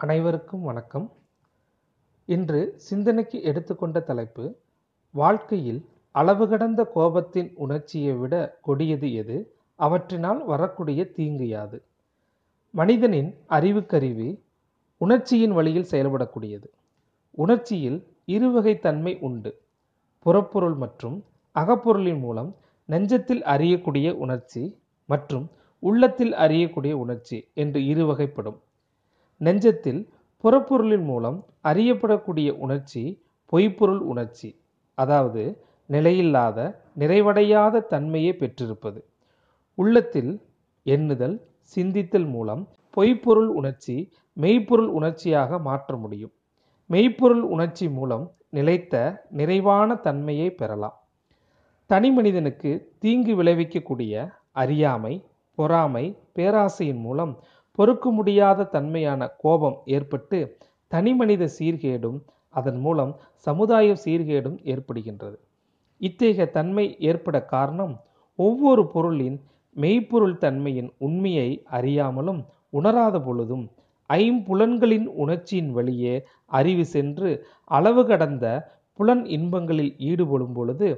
அனைவருக்கும் வணக்கம். இன்று சிந்தனைக்கு எடுத்துக்கொண்ட தலைப்பு வாழ்க்கையில் அளவு கடந்த கோபத்தின் உணர்ச்சியை விட கொடியது எது? அவற்றினால் வரக்கூடிய தீங்கு யாது? மனிதனின் அறிவுக்கருவி உணர்ச்சியின் வழியில் செயல்படக்கூடியது. உணர்ச்சியில் இருவகை தன்மை உண்டு. புறப்பொருள் மற்றும் அகப்பொருளின் மூலம் நெஞ்சத்தில் அறியக்கூடிய உணர்ச்சி மற்றும் உள்ளத்தில் அறியக்கூடிய உணர்ச்சி என்று இருவகைப்படும். நெஞ்சத்தில் புறப்பொருளின் மூலம் அறியப்படக்கூடிய உணர்ச்சி பொய்ப்பொருள் உணர்ச்சி அதாவது நிலையில்லாத நிறைவடையாத தன்மையை பெற்றிருப்பது. உள்ளத்தில் எண்ணுதல் சிந்தித்தல் மூலம் பொய்ப்பொருள் உணர்ச்சி மெய்ப்பொருள் உணர்ச்சியாக மாற்ற முடியும். மெய்ப்பொருள் உணர்ச்சி மூலம் நிலைத்த நிறைவான தன்மையை பெறலாம். தனி மனிதனுக்கு தீங்கு விளைவிக்கக்கூடிய அறியாமை பொறாமை பேராசையின் மூலம் பொறுக்க முடியாத தன்மையான கோபம் ஏற்பட்டு தனிமனித சீர்கேடும் அதன் மூலம் சமுதாய சீர்கேடும் ஏற்படுகின்றது. இத்தகைய தன்மை ஏற்பட காரணம் ஒவ்வொரு பொருளின் மெய்ப்பொருள் தன்மையின் உண்மையை அறியாமலும் உணராத பொழுதும் ஐம்புலன்களின் உணர்ச்சியின் வழியே அறிவு சென்று அளவு கடந்த புலன் இன்பங்களில் ஈடுபடும் பொழுது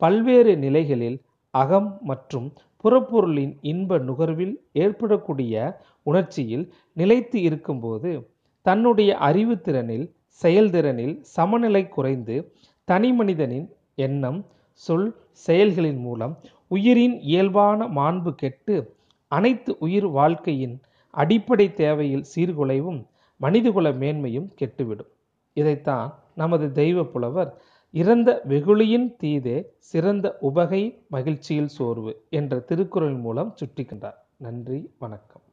பல்வேறு நிலைகளில் அகம் மற்றும் புறப்பொருளின் இன்ப நுகர்வில் ஏற்படக்கூடிய உணர்ச்சியில் நிலைத்து இருக்கும்போது தன்னுடைய அறிவுத்திறனில் செயல்திறனில் சமநிலை குறைந்து தனி மனிதனின் எண்ணம் சொல் செயல்களின் மூலம் உயிரின் இயல்பான மாண்பு கெட்டு அனைத்து உயிர் வாழ்க்கையின் அடிப்படை தேவையில் சீர்குலைவும் மனிதகுல மேன்மையும் கெட்டுவிடும். இதைத்தான் நமது தெய்வ புலவர் இறந்த வெகுளியின் தீதே சிறந்த உபகை மகிழ்ச்சியில் சோர்வு என்ற திருக்குறள் மூலம் சுட்டிக்கின்றார். நன்றி வணக்கம்.